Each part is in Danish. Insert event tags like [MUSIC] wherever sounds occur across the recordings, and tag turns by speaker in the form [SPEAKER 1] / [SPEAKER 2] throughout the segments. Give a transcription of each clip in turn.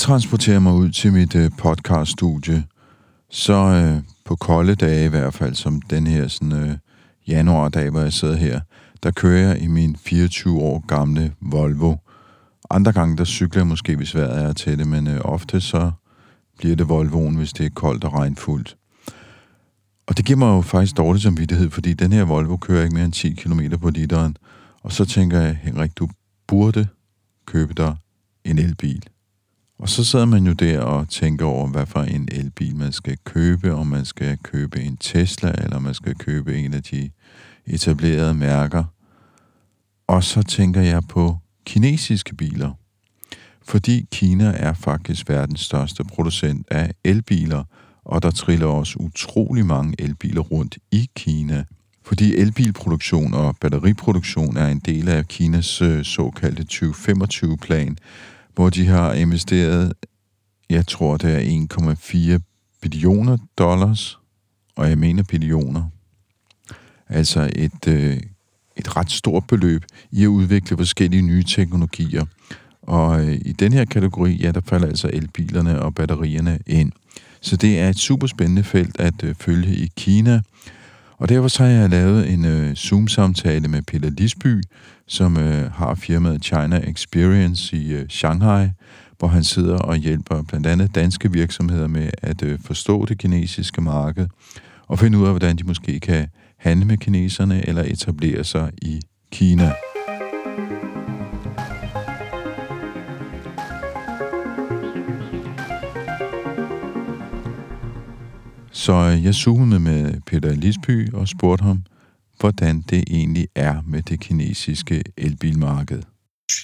[SPEAKER 1] Transporterer mig ud til mit øh, podcaststudie, så øh, på kolde dage i hvert fald, som den her sådan, øh, januardag, hvor jeg sidder her, der kører jeg i min 24 år gamle Volvo. Andre gange, der cykler jeg måske, hvis vejret er til det, men øh, ofte så bliver det Volvoen, hvis det er koldt og regnfuldt. Og det giver mig jo faktisk dårlig samvittighed, fordi den her Volvo kører ikke mere end 10 km på literen. Og så tænker jeg, Henrik, du burde købe dig en elbil. Og så sidder man jo der og tænker over, hvad for en elbil man skal købe, om man skal købe en Tesla, eller man skal købe en af de etablerede mærker. Og så tænker jeg på kinesiske biler. Fordi Kina er faktisk verdens største producent af elbiler, og der triller også utrolig mange elbiler rundt i Kina. Fordi elbilproduktion og batteriproduktion er en del af Kinas øh, såkaldte 2025-plan, hvor de har investeret, jeg tror det er 1,4 billioner dollars, og jeg mener billioner. Altså et, øh, et ret stort beløb i at udvikle forskellige nye teknologier. Og øh, i den her kategori, ja, der falder altså elbilerne og batterierne ind. Så det er et super spændende felt at øh, følge i Kina. Og derfor så har jeg lavet en øh, Zoom-samtale med Peter Lisby, som øh, har firmaet China Experience i øh, Shanghai, hvor han sidder og hjælper blandt andet danske virksomheder med at øh, forstå det kinesiske marked, og finde ud af, hvordan de måske kan handle med kineserne eller etablere sig i Kina. Så jeg zoomede med Peter Lisby og spurgte ham, hvordan det egentlig er med det kinesiske elbilmarked.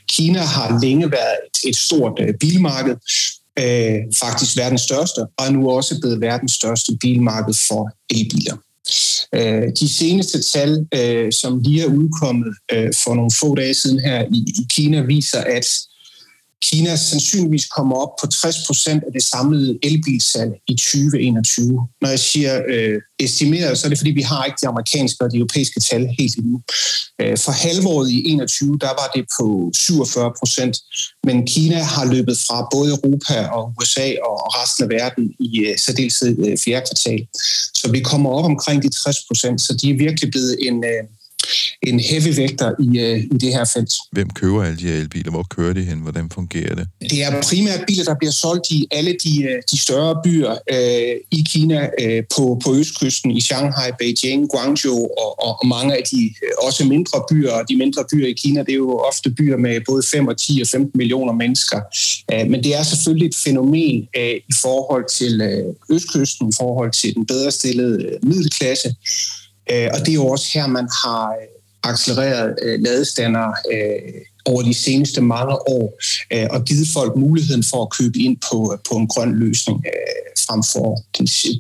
[SPEAKER 2] Kina har længe været et, stort øh, bilmarked, øh, faktisk verdens største, og er nu også blevet verdens største bilmarked for elbiler. Øh, de seneste tal, øh, som lige er udkommet øh, for nogle få dage siden her i, i Kina, viser, at Kina sandsynligvis kommer op på 60 procent af det samlede elbilsalg i 2021. Når jeg siger øh, estimeret, så er det fordi, vi har ikke de amerikanske og de europæiske tal helt endnu. Øh, for halvåret i 21, der var det på 47 procent, men Kina har løbet fra både Europa og USA og resten af verden i øh, særdeleshed øh, fjerde kvartal. Så vi kommer op omkring de 60 procent, så de er virkelig blevet en... Øh, en heavy vægter i, øh, i det her felt.
[SPEAKER 1] Hvem køber alle de her elbiler? Hvor kører de hen? Hvordan fungerer det?
[SPEAKER 2] Det er primært biler, der bliver solgt i alle de, øh, de større byer øh, i Kina, øh, på, på østkysten, i Shanghai, Beijing, Guangzhou og, og, og mange af de øh, også mindre byer. Og de mindre byer i Kina, det er jo ofte byer med både 5 og 10 og 15 millioner mennesker. Øh, men det er selvfølgelig et fænomen øh, i forhold til øh, østkysten, i forhold til den bedre stillede øh, middelklasse. Øh, og det er jo også her, man har øh, accelereret øh, ladestander øh, over de seneste mange år øh, og givet folk muligheden for at købe ind på, på en grøn løsning frem for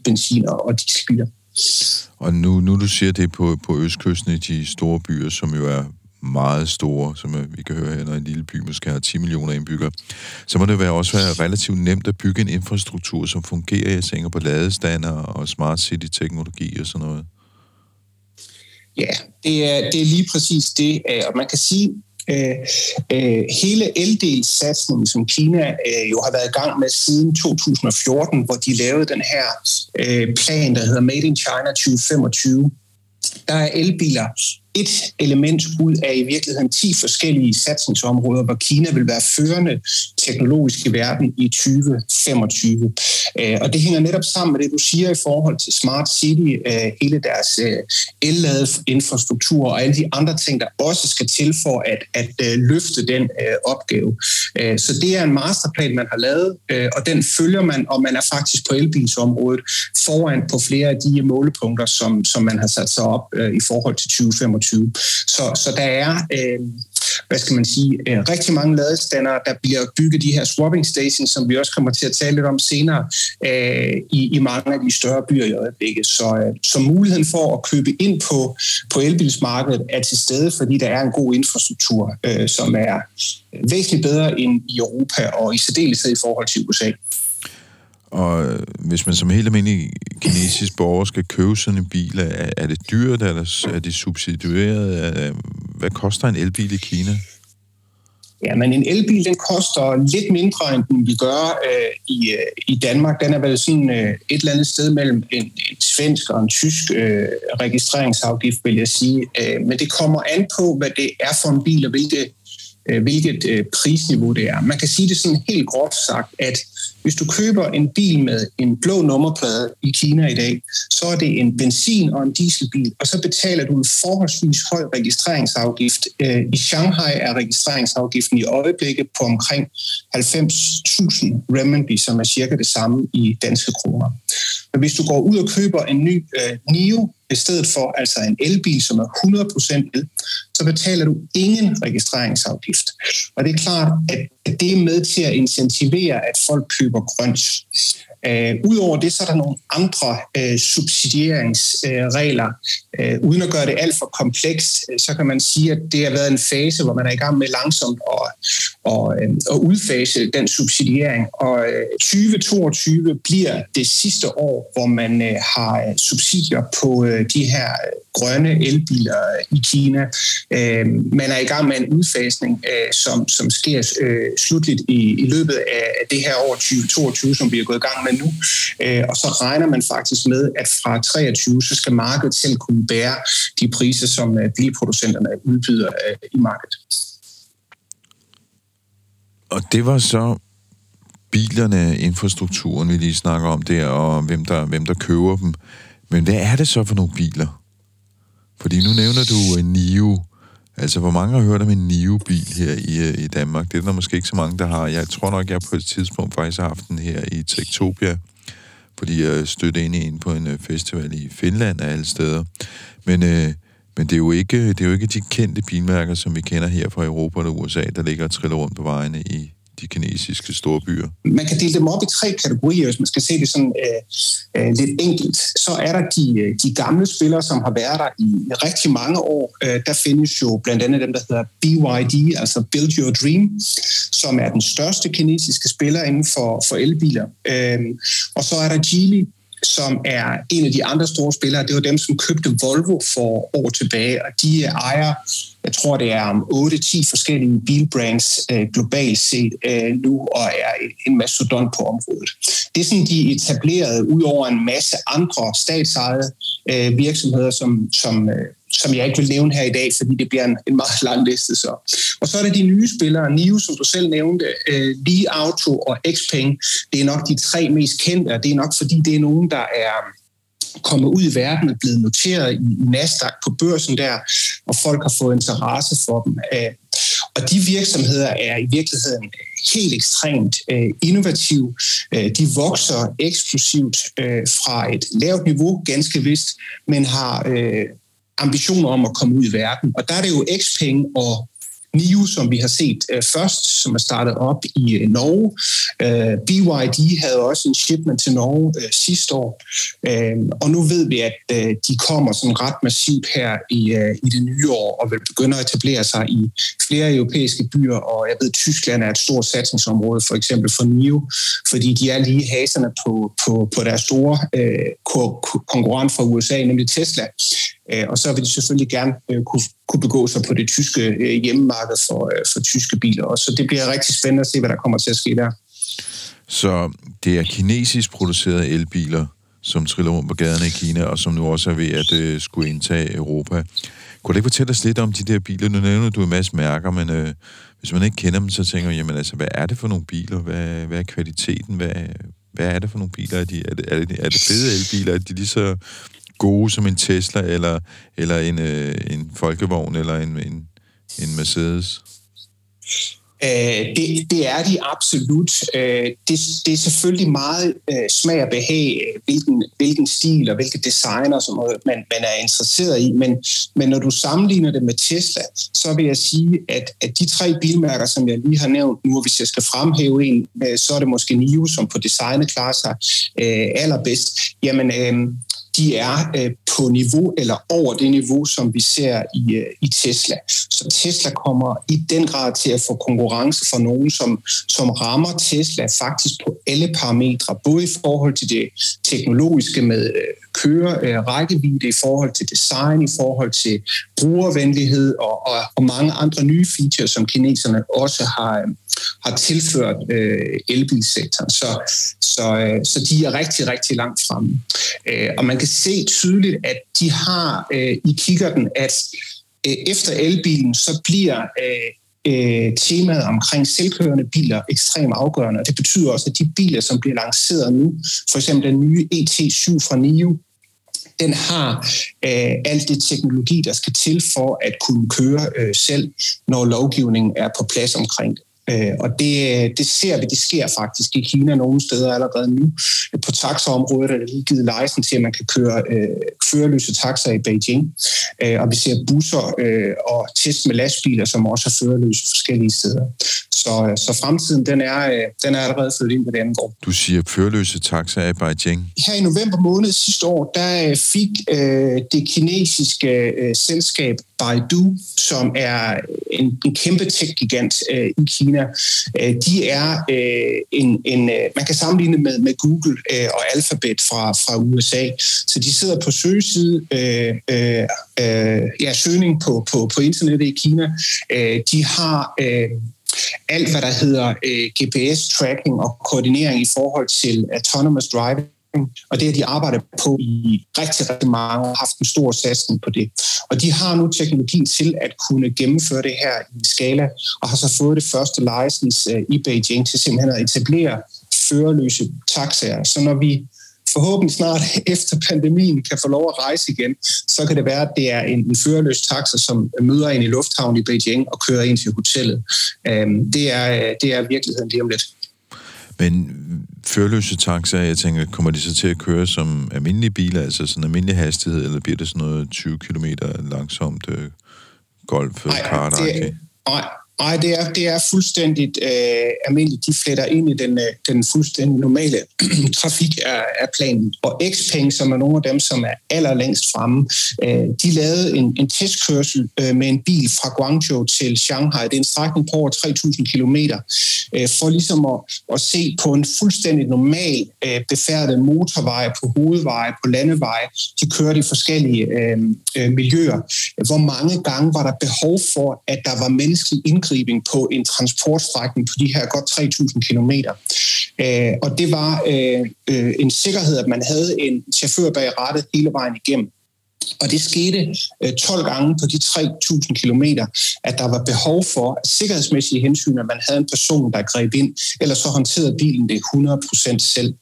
[SPEAKER 2] benzin og dieselbiler.
[SPEAKER 1] Og nu, nu du siger det på, på østkysten i de store byer, som jo er meget store, som vi kan høre her, når en lille by måske har 10 millioner indbyggere, så må det være også være relativt nemt at bygge en infrastruktur, som fungerer, jeg tænker på ladestander og smart city-teknologi og sådan noget.
[SPEAKER 2] Ja, det er, det er lige præcis det. Øh, og man kan sige, øh, øh, hele eldelssatsningen, som Kina øh, jo har været i gang med siden 2014, hvor de lavede den her øh, plan, der hedder Made in China 2025, der er elbiler et element ud af i virkeligheden 10 forskellige satsningsområder, hvor Kina vil være førende teknologisk i verden i 2025. Øh, og det hænger netop sammen med det, du siger i forhold til Smart City, øh, hele deres øh, el infrastruktur og alle de andre ting, der også skal til for at, at øh, løfte den opgave. Så det er en masterplan, man har lavet, og den følger man, og man er faktisk på elbilsområdet foran på flere af de målepunkter, som, som man har sat sig op i forhold til 2025. Så, så der er... Øh, hvad skal man sige, øh, rigtig mange ladestandere, der bliver bygget de her swapping stations, som vi også kommer til at tale lidt om senere, øh, i, i mange af de større byer i øjeblikket. Så, øh, så muligheden for at købe ind på, på elbilsmarkedet er til stede, fordi der er en god infrastruktur, øh, som er væsentligt bedre end i Europa, og i særdeleshed i forhold til USA.
[SPEAKER 1] Og øh, hvis man som helt almindelig kinesisk borger skal købe sådan en bil, er, er det dyrt, eller er det subsidieret? Øh, hvad koster en elbil i Kina?
[SPEAKER 2] Ja, men en elbil, den koster lidt mindre, end den vi gør øh, i, øh, i Danmark. Den er vel sådan øh, et eller andet sted mellem en, en svensk og en tysk øh, registreringsafgift, vil jeg sige. Øh, men det kommer an på, hvad det er for en bil, og hvilke, øh, hvilket øh, prisniveau det er. Man kan sige det sådan helt groft sagt, at hvis du køber en bil med en blå nummerplade i Kina i dag, så er det en benzin- og en dieselbil, og så betaler du en forholdsvis høj registreringsafgift. Øh, I Shanghai er registreringsafgiften i øjeblikket på omkring 90.000 renminbi, som er cirka det samme i danske kroner. Men hvis du går ud og køber en ny øh, NIO i stedet for altså en elbil, som er 100% el, så betaler du ingen registreringsafgift. Og det er klart, at det er med til at incentivere, at folk køber grønt. Uh, Udover det, så er der nogle andre uh, subsidieringsregler. Uh, uden at gøre det alt for komplekst, så kan man sige, at det har været en fase, hvor man er i gang med langsomt at, at, at udfase den subsidiering. Og 2022 bliver det sidste år, hvor man har subsidier på de her grønne elbiler i Kina. Uh, man er i gang med en udfasning, uh, som, som sker uh, slutligt i, i løbet af det her år 2022, som vi er gået i gang med nu. Øh, og så regner man faktisk med, at fra 23 så skal markedet selv kunne bære de priser, som øh, bilproducenterne udbyder øh, i markedet.
[SPEAKER 1] Og det var så bilerne, infrastrukturen, vi lige snakker om der, og hvem der, hvem der køber dem. Men hvad er det så for nogle biler? Fordi nu nævner du en NIO. Altså, hvor mange har hørt om en NIO-bil her i, øh, i Danmark? Det er der måske ikke så mange, der har. Jeg tror nok, jeg på et tidspunkt faktisk har haft den her i Tektopia fordi jeg stødte ind i en på en øh, festival i Finland af alle steder. Men, øh, men det, er jo ikke, det er jo ikke de kendte bilmærker, som vi kender her fra Europa eller USA, der ligger og triller rundt på vejene i, de kinesiske store byer?
[SPEAKER 2] Man kan dele dem op i tre kategorier, hvis man skal se det sådan øh, øh, lidt enkelt. Så er der de, øh, de gamle spillere, som har været der i rigtig mange år. Øh, der findes jo blandt andet dem, der hedder BYD, altså Build Your Dream, som er den største kinesiske spiller inden for, for elbiler. Øh, og så er der Geely, som er en af de andre store spillere. Det var dem, som købte Volvo for år tilbage, og de øh, ejer jeg tror, det er om 8-10 forskellige bilbrands øh, globalt set øh, nu, og er en mastodont på området. Det er sådan, de etablerede ud over en masse andre statsejede øh, virksomheder, som, som, øh, som jeg ikke vil nævne her i dag, fordi det bliver en, en meget lang liste. Så. Og så er der de nye spillere, NIO, som du selv nævnte, øh, Li Auto og Xpeng. Det er nok de tre mest kendte, og det er nok fordi, det er nogen, der er kommet ud i verden, og blevet noteret i Nasdaq på børsen der, og folk har fået interesse for dem. Øh, og de virksomheder er i virkeligheden øh, helt ekstremt øh, innovative. Øh, de vokser eksplosivt fra et lavt niveau, ganske vist, men har ambitioner om at komme ud i verden. Og der er det jo Xpeng og NIO, som vi har set øh, først, som er startet op i øh, Norge. Øh, BYD havde også en shipment til Norge øh, sidste år. Øh, og nu ved vi, at øh, de kommer sådan ret massivt her i, øh, i det nye år og vil begynde at etablere sig i flere europæiske byer. Og jeg ved, at Tyskland er et stort satsningsområde, for eksempel for NIO, fordi de er lige haserne på, på, på deres store øh, konkurrent fra USA, nemlig Tesla. Øh, og så vil de selvfølgelig gerne øh, kunne, kunne begå sig på det tyske øh, hjemmemarked for, øh, for tyske biler også. Så det bliver rigtig spændende at se, hvad der kommer til at ske der.
[SPEAKER 1] Så det er kinesisk producerede elbiler, som triller rundt på gaderne i Kina, og som nu også er ved at øh, skulle indtage Europa. Kunne du ikke fortælle os lidt om de der biler? Nu nævner du en masse mærker, men øh, hvis man ikke kender dem, så tænker man, jamen altså, hvad er det for nogle biler? Hvad, hvad er kvaliteten? Hvad, hvad er det for nogle biler? Er, de, er, det, er, det, er det fede elbiler? Er de lige så gode som en Tesla, eller, eller en, øh, en folkevogn, eller en, en, en Mercedes?
[SPEAKER 2] Øh, det, det er de absolut. Øh, det, det er selvfølgelig meget øh, smag og behag, hvilken, hvilken stil og hvilke designer, som man, man er interesseret i. Men, men når du sammenligner det med Tesla, så vil jeg sige, at, at de tre bilmærker, som jeg lige har nævnt nu, hvis jeg skal fremhæve en, øh, så er det måske NIO, som på designet klarer sig øh, allerbedst. Jamen, øh, de er øh, på niveau eller over det niveau, som vi ser i, øh, i Tesla. Så Tesla kommer i den grad til at få konkurrence fra nogen, som, som rammer Tesla faktisk på alle parametre, både i forhold til det teknologiske med øh, køre øh, rækkevidde, i forhold til design, i forhold til brugervenlighed og, og, og mange andre nye features, som kineserne også har, øh, har tilført øh, elbilsektoren. Så, så, øh, så de er rigtig, rigtig langt fremme. Øh, og man kan se tydeligt, at de har øh, i kikkerten, at øh, efter elbilen, så bliver øh, øh, temaet omkring selvkørende biler ekstremt afgørende. Og det betyder også, at de biler, som bliver lanceret nu, for eksempel den nye ET7 fra NIO, den har øh, alt det teknologi, der skal til for at kunne køre øh, selv, når lovgivningen er på plads omkring det. Øh, og det, det ser vi, det sker faktisk i Kina nogle steder allerede nu. På taxaområdet er der lige givet license til, at man kan køre øh, førerløse taxaer i Beijing. Øh, og vi ser busser øh, og test med lastbiler, som også er førerløse forskellige steder. Så, så fremtiden, den er, øh, den er allerede flyttet ind, hvad det angår.
[SPEAKER 1] Du siger førerløse taxaer i Beijing.
[SPEAKER 2] Her i november måned sidste år, der øh, fik øh, det kinesiske øh, selskab Baidu, som er en, en kæmpe tech-gigant øh, i Kina. Øh, de er øh, en, en, øh, man kan sammenligne med, med Google øh, og Alphabet fra, fra USA. Så de sidder på søgeside, øh, øh, øh ja, søgning på, på, på internettet i Kina. Øh, de har øh, alt, hvad der hedder øh, GPS-tracking og koordinering i forhold til autonomous driving og det har de arbejdet på i rigtig, rigtig mange og haft en stor satsning på det. Og de har nu teknologien til at kunne gennemføre det her i skala, og har så fået det første license øh, i Beijing til simpelthen at etablere førerløse taxaer. Så når vi forhåbentlig snart [LAUGHS] efter pandemien kan få lov at rejse igen, så kan det være, at det er en, en førerløs taxa, som møder en i lufthavnen i Beijing og kører ind til hotellet. Øhm, det, er, øh, det er virkeligheden lige om lidt.
[SPEAKER 1] Men førløse taxaer, jeg tænker, kommer de så til at køre som almindelige biler, altså sådan almindelig hastighed, eller bliver det sådan noget 20 km langsomt øh, golf
[SPEAKER 2] Nej, Nej, det er, det er fuldstændigt øh, almindeligt. De fletter ind i den, øh, den fuldstændig normale [CLEARS THROAT] trafik af, af planen. Og Xpeng, som er nogle af dem, som er allerlængst fremme, øh, de lavede en, en testkørsel øh, med en bil fra Guangzhou til Shanghai. Det er en strækning på over 3.000 km, øh, for ligesom at, at se på en fuldstændig normal øh, befærdet motorvej, på hovedveje, på landeveje. De kørte i forskellige øh, øh, miljøer. Hvor mange gange var der behov for, at der var menneskelig indgriben indgribning på en transportstrækning på de her godt 3.000 km. Øh, og det var øh, øh, en sikkerhed, at man havde en chauffør bag rattet hele vejen igennem. Og det skete øh, 12 gange på de 3.000 kilometer, at der var behov for sikkerhedsmæssige hensyn, at man havde en person, der greb ind, eller så håndterede bilen det 100% selv.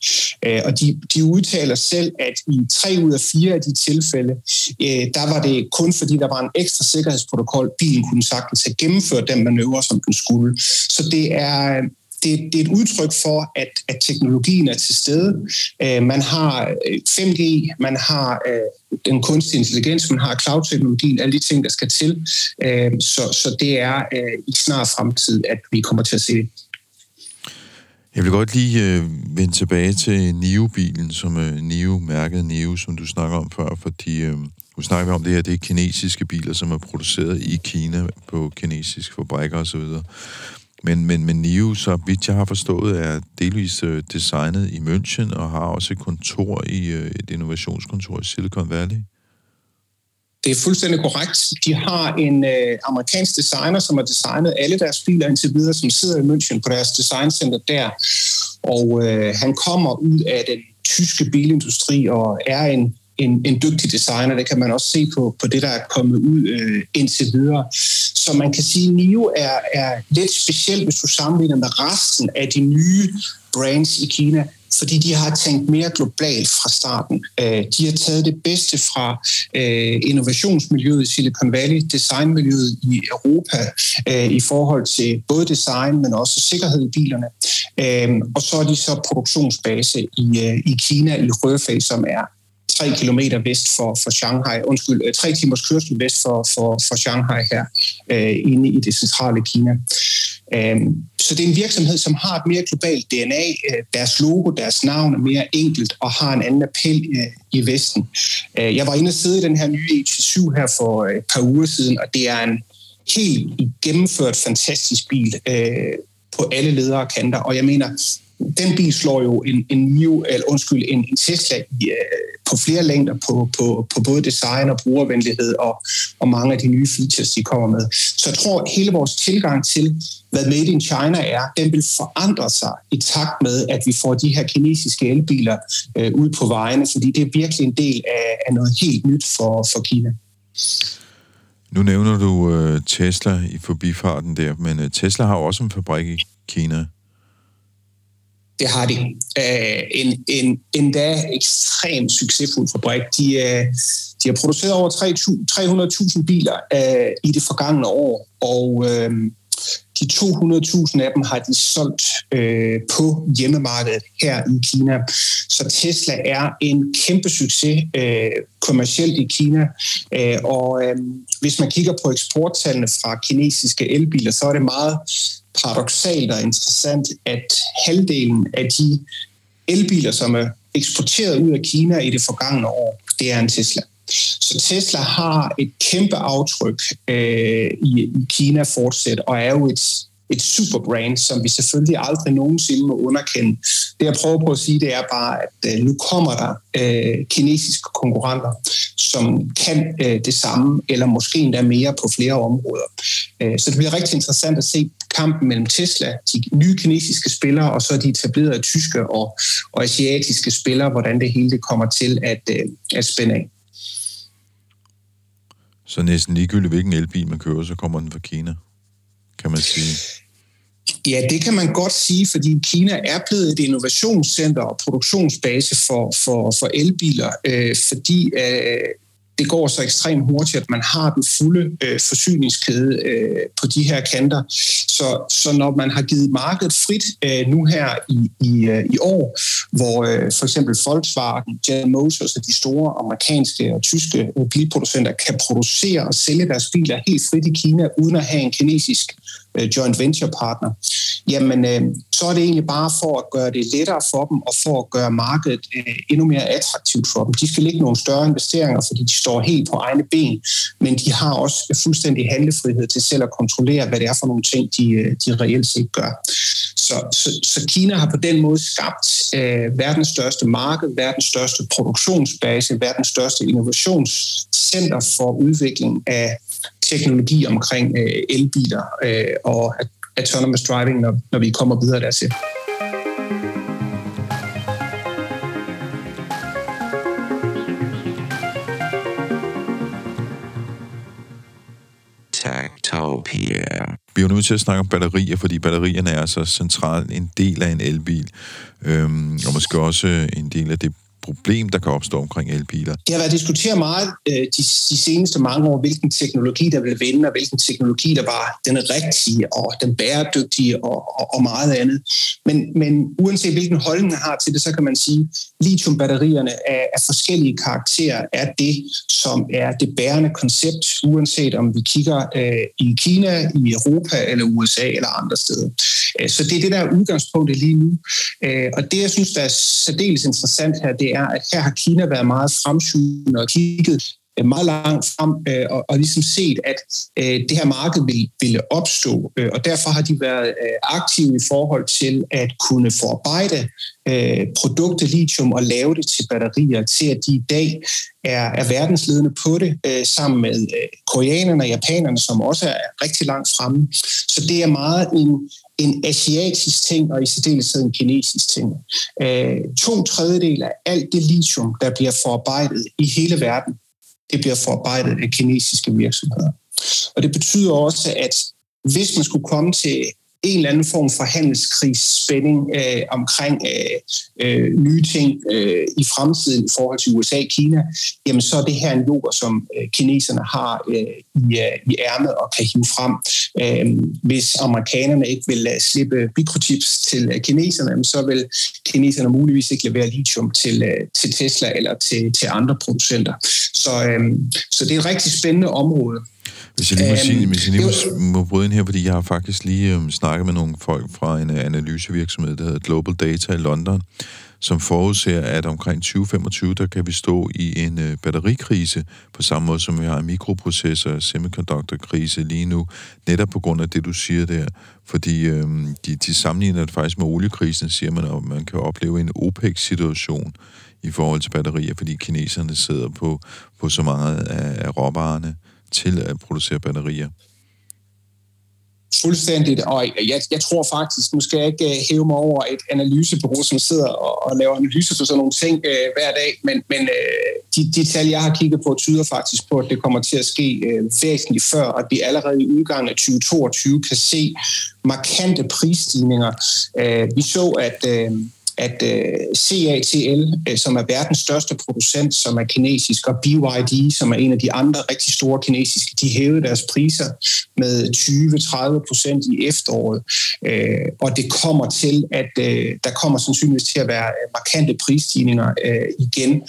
[SPEAKER 2] Øh, og de, de udtaler selv, at i tre ud af fire af de tilfælde, øh, der var det kun fordi, der var en ekstra sikkerhedsprotokol, bilen kunne sagtens have gennemført den manøvre, som den skulle. Så det er, det, det er et udtryk for, at, at teknologien er til stede. Øh, man har øh, 5G, man har øh, den kunstige intelligens, man har cloud-teknologien, alle de ting, der skal til. Øh, så, så det er øh, i snart fremtid, at vi kommer til at se det.
[SPEAKER 1] Jeg vil godt lige øh, vende tilbage til NIO-bilen, som øh, NIO, mærket NIO, som du snakker om før, fordi øh, nu snakker vi om det her, det er kinesiske biler, som er produceret i Kina på kinesiske fabrikker osv. Men, men, men NIO, så vidt jeg har forstået, er delvis øh, designet i München og har også et kontor i øh, et innovationskontor i Silicon Valley.
[SPEAKER 2] Det er fuldstændig korrekt. De har en øh, amerikansk designer, som har designet alle deres biler indtil videre, som sidder i München på deres designcenter der. Og øh, han kommer ud af den tyske bilindustri og er en en, en dygtig designer. Det kan man også se på, på det, der er kommet ud øh, indtil videre. Så man kan sige, at NIO er, er lidt speciel, hvis du sammenligner med resten af de nye brands i Kina, fordi de har tænkt mere globalt fra starten. Øh, de har taget det bedste fra øh, innovationsmiljøet i Silicon Valley, designmiljøet i Europa, øh, i forhold til både design, men også sikkerhed i bilerne. Og så er de så produktionsbase i, Kina, i Røfag, som er tre kilometer vest for, for Shanghai, undskyld, øh, 3 timers kørsel vest for, for, for Shanghai her, øh, inde i det centrale Kina. Øh, så det er en virksomhed, som har et mere globalt DNA. Øh, deres logo, deres navn er mere enkelt og har en anden appel øh, i Vesten. Jeg var inde og sidde i den her nye ET7 her for et par uger siden, og det er en helt gennemført fantastisk bil på alle ledere og kanter. Og jeg mener, den bil slår jo en, en, new, eller undskyld, en, en Tesla i, øh, på flere længder på, på, på både design og brugervenlighed og, og mange af de nye features, de kommer med. Så jeg tror, at hele vores tilgang til, hvad Made in China er, den vil forandre sig i takt med, at vi får de her kinesiske elbiler øh, ud på vejene, fordi det er virkelig en del af, af noget helt nyt for, for Kina.
[SPEAKER 1] Nu nævner du øh, Tesla i forbifarten der, men øh, Tesla har også en fabrik i Kina.
[SPEAKER 2] Det har de. Uh, en, en endda ekstremt succesfuld fabrik. De, øh, de har produceret over 300.000 biler øh, i det forgangne år, og de 200.000 af dem har de solgt på hjemmemarkedet her i Kina. Så Tesla er en kæmpe succes kommercielt i Kina. Og hvis man kigger på eksporttallene fra kinesiske elbiler, så er det meget paradoxalt og interessant, at halvdelen af de elbiler, som er eksporteret ud af Kina i det forgangne år, det er en Tesla. Så Tesla har et kæmpe aftryk øh, i, i Kina fortsat, og er jo et, et superbrand, som vi selvfølgelig aldrig nogensinde må underkende. Det jeg prøver på at sige, det er bare, at øh, nu kommer der øh, kinesiske konkurrenter, som kan øh, det samme, eller måske endda mere på flere områder. Øh, så det bliver rigtig interessant at se kampen mellem Tesla, de nye kinesiske spillere, og så de etablerede tyske og, og asiatiske spillere, hvordan det hele kommer til at, øh, at spænde af.
[SPEAKER 1] Så næsten ligegyldigt, hvilken elbil man kører, så kommer den fra Kina, kan man sige.
[SPEAKER 2] Ja, det kan man godt sige, fordi Kina er blevet et innovationscenter og produktionsbase for, for, for elbiler, øh, fordi øh, det går så ekstremt hurtigt, at man har den fulde øh, forsyningskæde øh, på de her kanter. Så, så når man har givet markedet frit øh, nu her i, i, øh, i år, hvor øh, for eksempel Volkswagen, General Motors og de store amerikanske og tyske bilproducenter kan producere og sælge deres biler helt frit i Kina, uden at have en kinesisk øh, joint venture partner, jamen øh, så er det egentlig bare for at gøre det lettere for dem og for at gøre markedet øh, endnu mere attraktivt for dem. De skal ikke nogle større investeringer, fordi de står helt på egne ben, men de har også fuldstændig handlefrihed til selv at kontrollere, hvad det er for nogle ting, de, øh, de reelt set gør. Så, så, så Kina har på den måde skabt øh, verdens største marked, verdens største produktionsbase, verdens største innovationscenter for udvikling af teknologi omkring øh, elbiler øh, og autonomous driving, når, når vi kommer videre dertil.
[SPEAKER 1] Vi er jo nødt til at snakke om batterier, fordi batterierne er så central en del af en elbil, øhm, og måske også en del af det problem, der kan opstå omkring elbiler?
[SPEAKER 2] Det har været diskuteret meget øh, de, de seneste mange år, hvilken teknologi, der vil vinde, og hvilken teknologi, der var den rigtige, og den bæredygtige, og, og, og meget andet. Men, men uanset hvilken holdning man har til det, så kan man sige, at lithiumbatterierne af, af forskellige karakterer er det, som er det bærende koncept, uanset om vi kigger øh, i Kina, i Europa, eller USA, eller andre steder. Øh, så det er det, der er udgangspunktet lige nu. Øh, og det, jeg synes, der er særdeles interessant her, det er, at her har Kina været meget fremsynet og kigget Øh, meget langt frem øh, og, og ligesom set, at øh, det her marked ville, ville opstå. Øh, og derfor har de været øh, aktive i forhold til at kunne forarbejde øh, produktet lithium og lave det til batterier, til at de i dag er, er verdensledende på det, øh, sammen med øh, koreanerne og japanerne, som også er rigtig langt fremme. Så det er meget en, en asiatisk ting, og i særdeleshed en kinesisk ting. Øh, to tredjedel af alt det lithium, der bliver forarbejdet i hele verden, det bliver forarbejdet af kinesiske virksomheder. Og det betyder også, at hvis man skulle komme til en eller anden form for handelskrigsspænding øh, omkring øh, øh, nye ting øh, i fremtiden i forhold til USA og Kina, jamen så er det her en joker, som øh, kineserne har øh, i, øh, i ærmet og kan hive frem. Øh, hvis amerikanerne ikke vil uh, slippe mikrochips til uh, kineserne, så vil kineserne muligvis ikke levere lithium til, uh, til Tesla eller til, til andre producenter. Så, øh, så det er et rigtig spændende område.
[SPEAKER 1] Hvis jeg lige må, sige, hvis jeg lige må, må bryde ind her, fordi jeg har faktisk lige øhm, snakket med nogle folk fra en analysevirksomhed, der hedder Global Data i London, som forudser, at omkring 2025, der kan vi stå i en øh, batterikrise, på samme måde som vi har en mikroprocessor- semiconductor-krise lige nu, netop på grund af det, du siger der. Fordi øh, de, de sammenligner det faktisk med oliekrisen, siger man, at man kan opleve en OPEC-situation i forhold til batterier, fordi kineserne sidder på, på så meget af, af råvarerne til at producere batterier.
[SPEAKER 2] Fuldstændigt, og jeg, jeg tror faktisk, nu skal jeg ikke øh, hæve mig over et analysebureau, som sidder og, og laver analyser til sådan nogle ting øh, hver dag, men, men øh, de, de tal, jeg har kigget på, tyder faktisk på, at det kommer til at ske øh, væsentligt før, at vi allerede i udgangen af 2022 kan se markante prisstigninger. Øh, vi så, at... Øh, at øh, CATL, øh, som er verdens største producent, som er kinesisk, og BYD, som er en af de andre rigtig store kinesiske, de hævede deres priser med 20-30 procent i efteråret. Øh, og det kommer til, at øh, der kommer sandsynligvis til at være markante prisstigninger øh, igen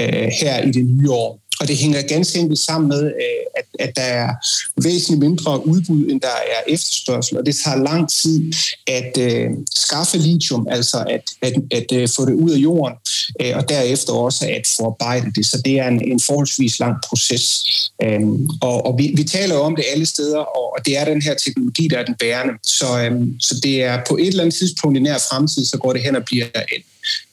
[SPEAKER 2] øh, her i det nye år. Og det hænger ganske enkelt sammen med, øh, at, at der er væsentligt mindre udbud, end der er efterspørgsel. Og det tager lang tid at øh, skaffe lithium, altså at, at, at at få det ud af jorden, øh, og derefter også at forarbejde det. Så det er en, en forholdsvis lang proces. Øh, og og vi, vi taler jo om det alle steder, og, og det er den her teknologi, der er den bærende. Så, øh, så det er på et eller andet tidspunkt i nær fremtid, så går det hen og bliver et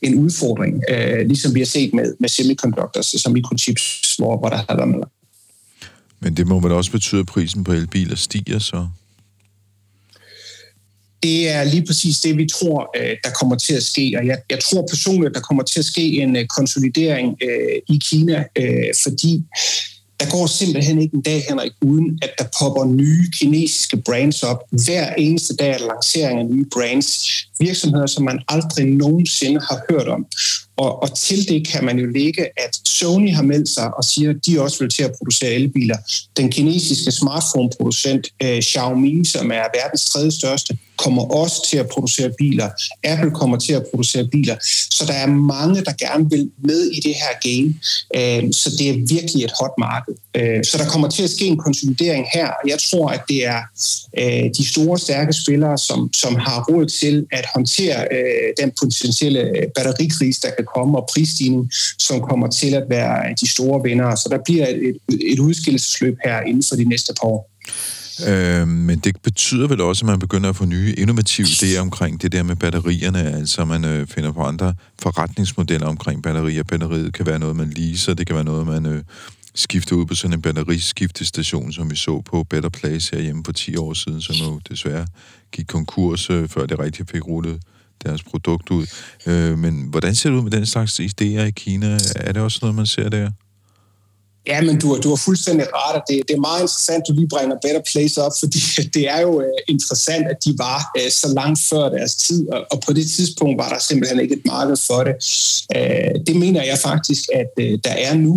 [SPEAKER 2] en udfordring, øh, ligesom vi har set med, med semiconductors, som mikrochips, hvor, hvor der har været med.
[SPEAKER 1] Men det må vel også betyde, at prisen på elbiler stiger så?
[SPEAKER 2] Det er lige præcis det, vi tror, øh, der kommer til at ske. Og jeg, jeg tror personligt, at der kommer til at ske en øh, konsolidering øh, i Kina, øh, fordi der går simpelthen ikke en dag, Henrik, uden at der popper nye kinesiske brands op. Hver eneste dag er der lancering af nye brands. Virksomheder, som man aldrig nogensinde har hørt om. Og, og til det kan man jo lægge, at Sony har meldt sig og siger, at de også vil til at producere elbiler. Den kinesiske smartphone-producent uh, Xiaomi, som er verdens tredje største, kommer også til at producere biler. Apple kommer til at producere biler. Så der er mange, der gerne vil med i det her game. Uh, så det er virkelig et hot marked. Uh, så der kommer til at ske en konsolidering her. Jeg tror, at det er uh, de store, stærke spillere, som, som har råd til at håndtere den potentielle batterikrise, der kan komme, og prisstigning, som kommer til at være de store vinder. Så der bliver et, et udskillelsesløb her inden for de næste par år.
[SPEAKER 1] Øh, men det betyder vel også, at man begynder at få nye innovative idéer omkring det der med batterierne, altså man øh, finder på andre forretningsmodeller omkring batterier. Batteriet kan være noget, man leaser, det kan være noget, man øh, skifter ud på sådan en batteriskiftestation, som vi så på Better Place herhjemme for 10 år siden, som jo desværre gik konkurs, øh, før det rigtig fik rullet deres produkt ud. Øh, men hvordan ser det ud med den slags idéer i Kina? Er det også noget, man ser der?
[SPEAKER 2] Ja, men du, du har fuldstændig ret, og det, det er meget interessant, at du lige bringer Better Place op, fordi [LAUGHS] det er jo uh, interessant, at de var uh, så langt før deres tid, og, og på det tidspunkt var der simpelthen ikke et marked for det. Uh, det mener jeg faktisk, at uh, der er nu.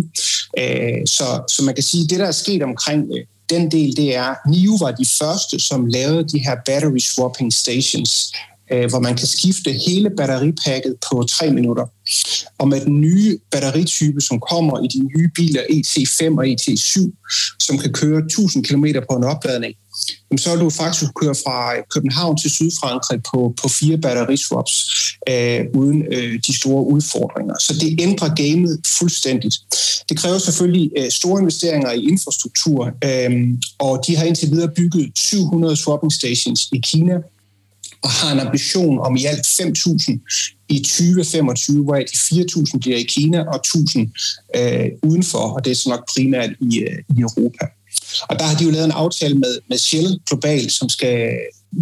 [SPEAKER 2] Uh, så, så man kan sige, at det, der er sket omkring uh, den del, det er, NIO var de første, som lavede de her battery swapping stations, Øh, hvor man kan skifte hele batteripakket på tre minutter. Og med den nye batteritype, som kommer i de nye biler ET5 og ET7, som kan køre 1000 km på en opladning, så vil du faktisk køre fra øh, København til Sydfrankrig på, på fire batteriswaps øh, uden øh, de store udfordringer. Så det ændrer gamet fuldstændigt. Det kræver selvfølgelig øh, store investeringer i infrastruktur, øh, og de har indtil videre bygget 700 swapping stations i Kina, og har en ambition om i alt 5.000 i 2025, hvor de 4.000 bliver i Kina og 1.000 øh, udenfor, og det er så nok primært i, øh, i Europa. Og der har de jo lavet en aftale med, med Shell Global, som skal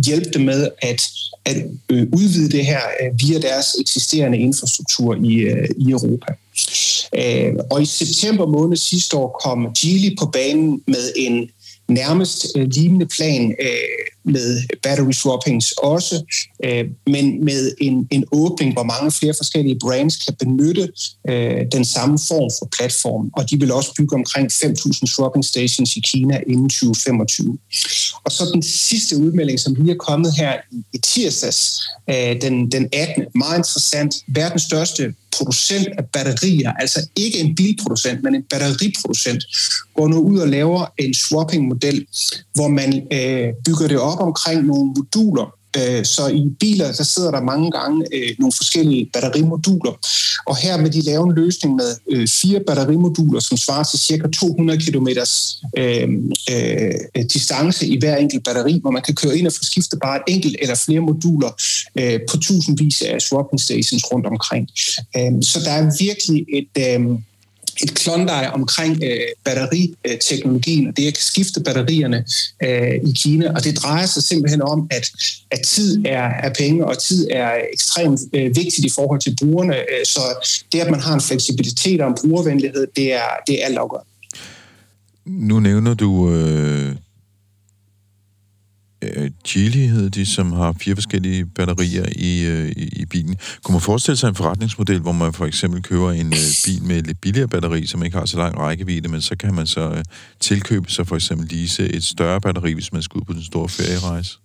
[SPEAKER 2] hjælpe dem med at, at øh, udvide det her øh, via deres eksisterende infrastruktur i, øh, i Europa. Øh, og i september måned sidste år kom Geely på banen med en nærmest øh, lignende plan, øh, med battery swappings også, øh, men med en, en åbning, hvor mange flere forskellige brands kan benytte øh, den samme form for platform, og de vil også bygge omkring 5.000 swapping stations i Kina inden 2025. Og så den sidste udmelding, som lige er kommet her i, i tirsdags, øh, den, den 18. Meget interessant. Verdens største producent af batterier, altså ikke en bilproducent, men en batteriproducent, går nu ud og laver en swapping-model, hvor man øh, bygger det op omkring nogle moduler, øh, så i biler, der sidder der mange gange øh, nogle forskellige batterimoduler. Og her vil de lave en løsning med øh, fire batterimoduler, som svarer til cirka 200 km øh, øh, distance i hver enkelt batteri, hvor man kan køre ind og få skiftet bare et enkelt eller flere moduler øh, på tusindvis af swapping stations rundt omkring. Øh, så der er virkelig et... Øh, et klondej omkring øh, batteriteknologien, og det at skifte batterierne øh, i Kina. Og det drejer sig simpelthen om, at, at tid er, er penge, og tid er ekstremt øh, vigtigt i forhold til brugerne. Øh, så det, at man har en fleksibilitet og en brugervenlighed, det er, det er altafgørende.
[SPEAKER 1] Nu nævner du øh, øh, Geely hed de, som har fire forskellige batterier i, øh, i, i bilen. Kunne man forestille sig en forretningsmodel, hvor man for eksempel køber en øh, bil med et lidt billigere batteri, som ikke har så lang rækkevidde, men så kan man så øh, tilkøbe sig for eksempel lease et større batteri, hvis man skal ud på den store ferierejse?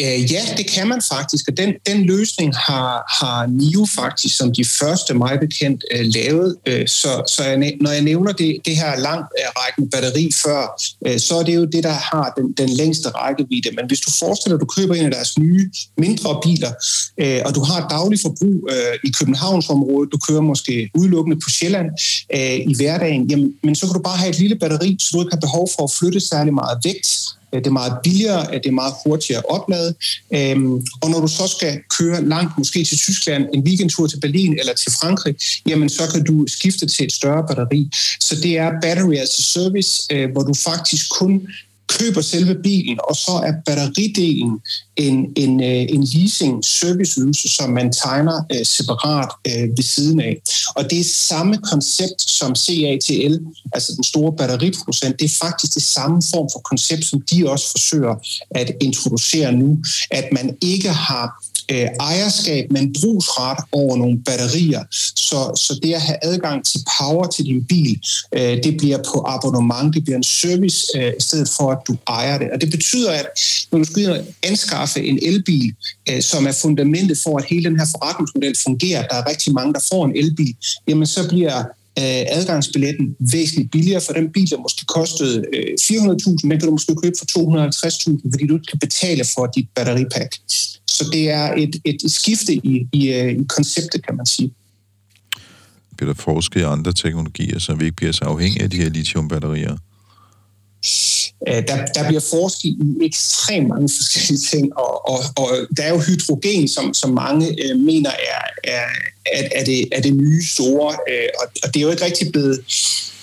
[SPEAKER 2] Øh, ja, det kan man faktisk, og den, den løsning har, har NIO faktisk som de første mig bekendt uh, lavet. Øh, så så jeg, når jeg nævner det, det her langt øh, rækken batteri før, så er det jo det, der har den, den længste rækkevidde. Men hvis du forestiller dig, at du køber en af deres nye, mindre biler, uh, og du har et dagligt forbrug uh, i Københavnsområdet, du kører måske udelukkende på Sjælland uh, i hverdagen, jamen, men så kan du bare have et lille batteri, så du ikke har behov for at flytte særlig meget vægt Øh, det er meget billigere, øh, det er meget hurtigere at oplade. Øhm, og når du så skal køre langt, måske til Tyskland, en weekendtur til Berlin eller til Frankrig, jamen så kan du skifte til et større batteri. Så det er battery as a service, øh, hvor du faktisk kun køber selve bilen, og så er batteridelen en, en, øh, en leasing serviceydelse, som man tegner uh, separat uh, ved siden af. Og det er samme koncept som CATL, altså den store batteriproducent, det er faktisk det samme form for koncept, som de også forsøger at introducere nu, at man ikke har øh, ejerskab men brugsret over nogle batterier. Så, så det at have adgang til power til din bil, øh, det bliver på abonnement, det bliver en service øh, i stedet for, at du ejer det. Og det betyder, at når du skal anskaffe en elbil, øh, som er fundamentet for, at hele den her forretningsmodel fungerer, der er rigtig mange, der får en elbil, jamen så bliver adgangsbilletten væsentligt billigere for den bil, der måske kostede øh, 400.000, men kan du måske købe for 250.000, fordi du ikke kan betale for dit batteripack. Så det er et, et skifte i, i, øh, i konceptet, kan man sige.
[SPEAKER 1] Bliver der forsket i andre teknologier, så vi ikke bliver så afhængige af de her lithiumbatterier?
[SPEAKER 2] Øh, der, der bliver forsket i ekstremt mange forskellige ting, og, og, og der er jo hydrogen, som, som mange øh, mener er, er, er, er, det, er det nye store, øh, og, og det er jo ikke rigtig blevet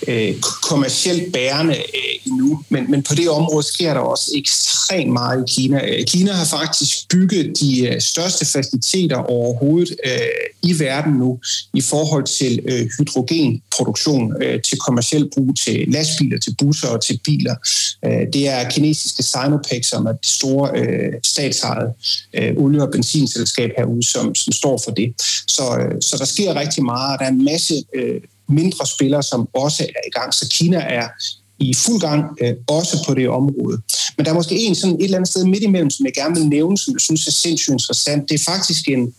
[SPEAKER 2] øh, kommercielt bærende øh, endnu, men, men på det område sker der også ekstremt meget i Kina. Øh, Kina har faktisk bygget de øh, største faciliteter overhovedet øh, i verden nu i forhold til øh, hydrogenproduktion øh, til kommersiel brug til lastbiler, til busser og til biler. Øh, det er kinesiske Sinopec, som er det store øh, statsejede øh, olie- og benzinselskab herude, som, som står for det. Så, øh, Øh, så der sker rigtig meget, og der er en masse øh, mindre spillere, som også er i gang. Så Kina er i fuld gang, øh, også på det område. Men der er måske en sådan et eller andet sted midt imellem, som jeg gerne vil nævne, som jeg synes er sindssygt interessant. Det er faktisk en,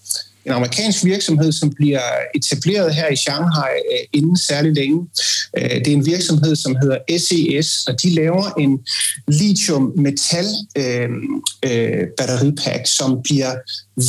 [SPEAKER 2] en amerikansk virksomhed, som bliver etableret her i Shanghai øh, inden særlig længe. Øh, det er en virksomhed, som hedder SES, og de laver en lithium-metal øh, øh, batteripack, som bliver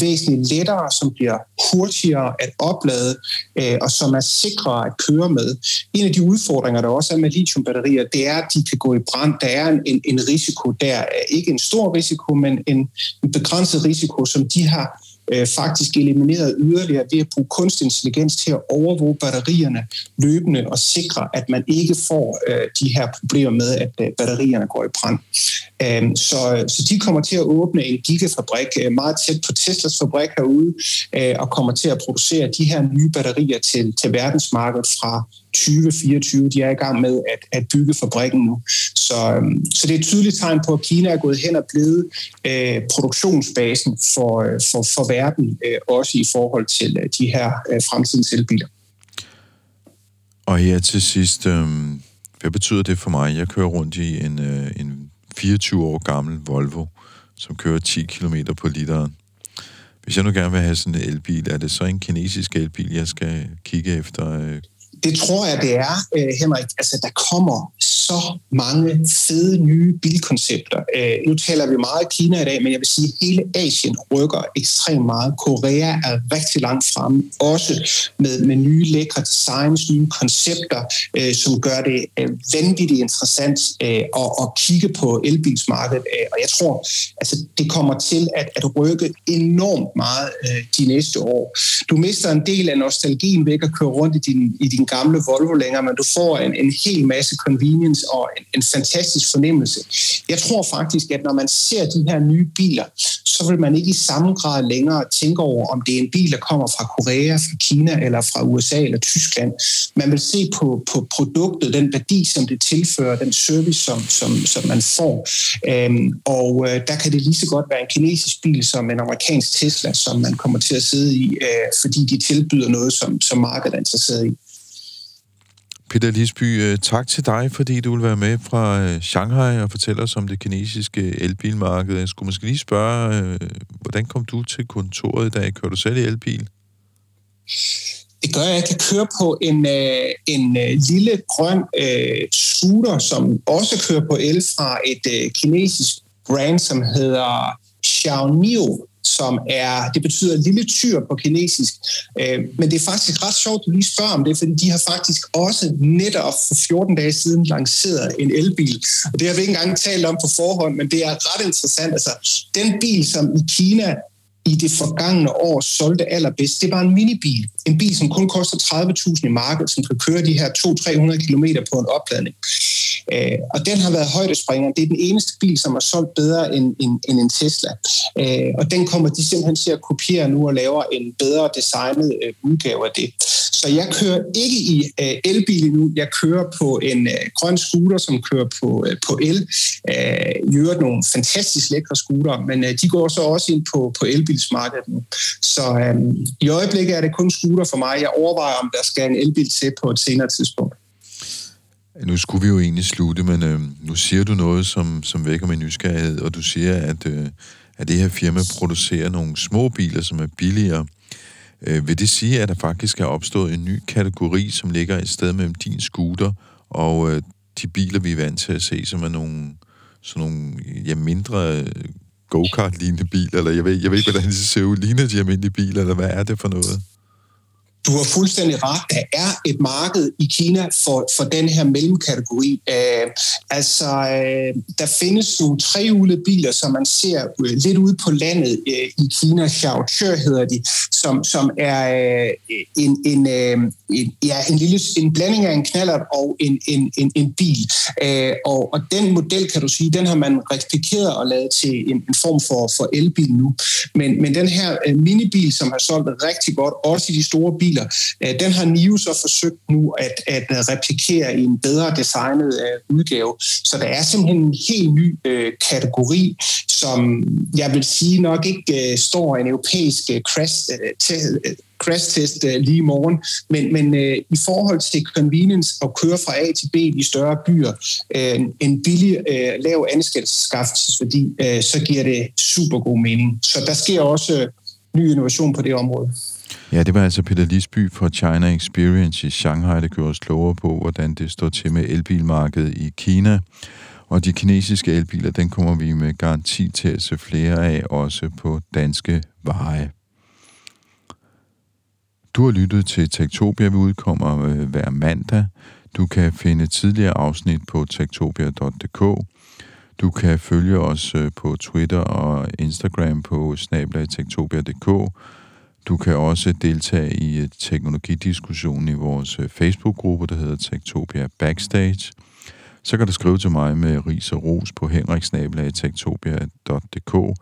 [SPEAKER 2] væsentligt lettere, som bliver hurtigere at oplade, øh, og som er sikrere at køre med. En af de udfordringer, der også er med lithiumbatterier, det er, at de kan gå i brand. Der er en, en risiko der. Øh, ikke en stor risiko, men en, en begrænset risiko, som de har øh, faktisk elimineret yderligere ved at bruge kunstig intelligens til at overvåge batterierne løbende og sikre, at man ikke får øh, de her problemer med, at øh, batterierne går i brand. Øh, så, så de kommer til at åbne en gigafabrik øh, meget tæt på Teslas fabrik herude, øh, og kommer til at producere de her nye batterier til, til verdensmarkedet fra 2024. De er i gang med at, at bygge fabrikken nu. Så, øhm, så det er et tydeligt tegn på, at Kina er gået hen og blevet øh, produktionsbasen for, øh, for, for verden, øh, også i forhold til øh, de her øh, fremtidens elbiler.
[SPEAKER 1] Og her til sidst, øh, hvad betyder det for mig? Jeg kører rundt i en, øh, en 24 år gammel Volvo, som kører 10 km på literen. Hvis jeg nu gerne vil have sådan en elbil, er det så en kinesisk elbil, jeg skal kigge efter? Øh?
[SPEAKER 2] Det tror jeg, det er, øh, Henrik. Altså, der kommer så mange fede nye bilkoncepter. Øh, nu taler vi meget Kina i dag, men jeg vil sige, at hele Asien rykker ekstremt meget. Korea er rigtig langt fremme, også med, med nye lækre designs, nye koncepter, øh, som gør det øh, vanvittigt interessant øh, at, at kigge på elbilsmarkedet. Øh, og jeg tror, altså, det kommer til at, at rykke enormt meget øh, de næste år. Du mister en del af nostalgien ved at køre rundt i din, i din gamle Volvo længere, men du får en, en hel masse convenience fornemmelse og en, en fantastisk fornemmelse. Jeg tror faktisk, at når man ser de her nye biler, så vil man ikke i samme grad længere tænke over, om det er en bil, der kommer fra Korea, fra Kina eller fra USA eller Tyskland. Man vil se på, på produktet, den værdi, som det tilfører, den service, som, som, som man får. Øhm, og øh, der kan det lige så godt være en kinesisk bil som en amerikansk Tesla, som man kommer til at sidde i, øh, fordi de tilbyder noget, som, som markedet er interesseret i.
[SPEAKER 1] Peter Lisby, øh, tak til dig, fordi du vil være med fra øh, Shanghai og fortælle os om det kinesiske øh, elbilmarked. Jeg skulle måske lige spørge, hvordan kom du til kontoret i dag? Kører du selv i elbil?
[SPEAKER 2] Det gør jeg. Jeg kan køre på en, en lille grøn øh, scooter, som også kører på el fra et øh, kinesisk brand, som hedder Xiaonio som er, det betyder lille tyr på kinesisk. Øh, men det er faktisk ret sjovt, at du lige spørger om det, fordi de har faktisk også netop for 14 dage siden lanceret en elbil. Og det har vi ikke engang talt om på forhånd, men det er ret interessant. Altså, den bil, som i Kina i det forgangne år solgte allerbedst, det var en minibil. En bil, som kun koster 30.000 i markedet, som kan køre de her 200-300 km på en opladning. Øh, og den har været højdespringeren. Det er den eneste bil, som er solgt bedre end, end, end en Tesla. Øh, og den kommer de simpelthen til at kopiere nu og lave en bedre designet øh, udgave af det. Så jeg kører ikke i øh, elbil nu. Jeg kører på en øh, grøn scooter, som kører på, øh, på el. Øh, gjort nogle fantastisk lækre scooter, men øh, de går så også ind på, på elbilsmarkedet nu. Så øh, i øjeblikket er det kun scooter for mig. Jeg overvejer, om der skal en elbil til på et senere tidspunkt.
[SPEAKER 1] Nu skulle vi jo egentlig slutte, men øh, nu siger du noget, som, som vækker min nysgerrighed, og du siger, at, øh, at det her firma producerer nogle små biler, som er billigere. Øh, vil det sige, at der faktisk er opstået en ny kategori, som ligger et sted mellem din scooter og øh, de biler, vi er vant til at se, som er nogle, sådan nogle ja, mindre øh, go-kart-lignende biler, eller jeg ved, jeg ved ikke, hvordan de ser ud. Ligner de almindelige biler, eller hvad er det for noget?
[SPEAKER 2] Du har fuldstændig ret. Der er et marked i Kina for, for den her mellemkategori. Øh, altså, øh, der findes nogle trehjulede biler, som man ser øh, lidt ude på landet øh, i Kina. Xiaoche hedder de, som, som er øh, en, en, øh, en, ja, en, lille, en blanding af en knallert og en, en, en, en bil. Øh, og, og den model, kan du sige, den har man replikeret og lavet til en, en form for, for elbil nu. Men, men den her øh, minibil, som har solgt rigtig godt, også i de store biler, biler. Øh, den har NIO så forsøgt nu at, at øh, replikere i en bedre designet øh, udgave. Så der er simpelthen en helt ny øh, kategori, som jeg vil sige nok ikke står en europæisk crash crash test lige i morgen, men, men øh, i forhold til convenience at køre fra A til B i større byer, øh, en billig, øh, lav anskaffelsesværdi, øh, så giver det super god mening. Så der sker også ny innovation på det område.
[SPEAKER 1] Ja, det var altså Peter Lisby fra China Experience i Shanghai, der gjorde os klogere på, hvordan det står til med elbilmarkedet i Kina. Og de kinesiske elbiler, den kommer vi med garanti til at se flere af, også på danske veje. Du har lyttet til Tektopia, vi udkommer øh, hver mandag. Du kan finde tidligere afsnit på tektopia.dk. Du kan følge os øh, på Twitter og Instagram på snablag.tektopia.dk du kan også deltage i øh, teknologidiskussionen i vores øh, Facebook-gruppe, der hedder Tektopia Backstage. Så kan du skrive til mig med ris og ros på henriksnabelag.tektopia.dk, og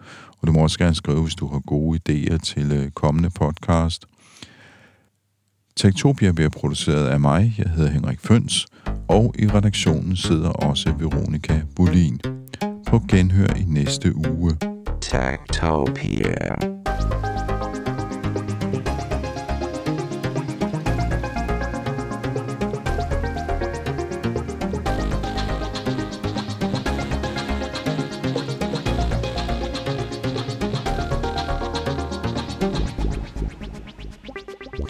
[SPEAKER 1] du må også gerne skrive, hvis du har gode idéer til øh, kommende podcast. Tektopia bliver produceret af mig, jeg hedder Henrik Føns, og i redaktionen sidder også Veronika Bolin. På genhør i næste uge.
[SPEAKER 3] Tektopia.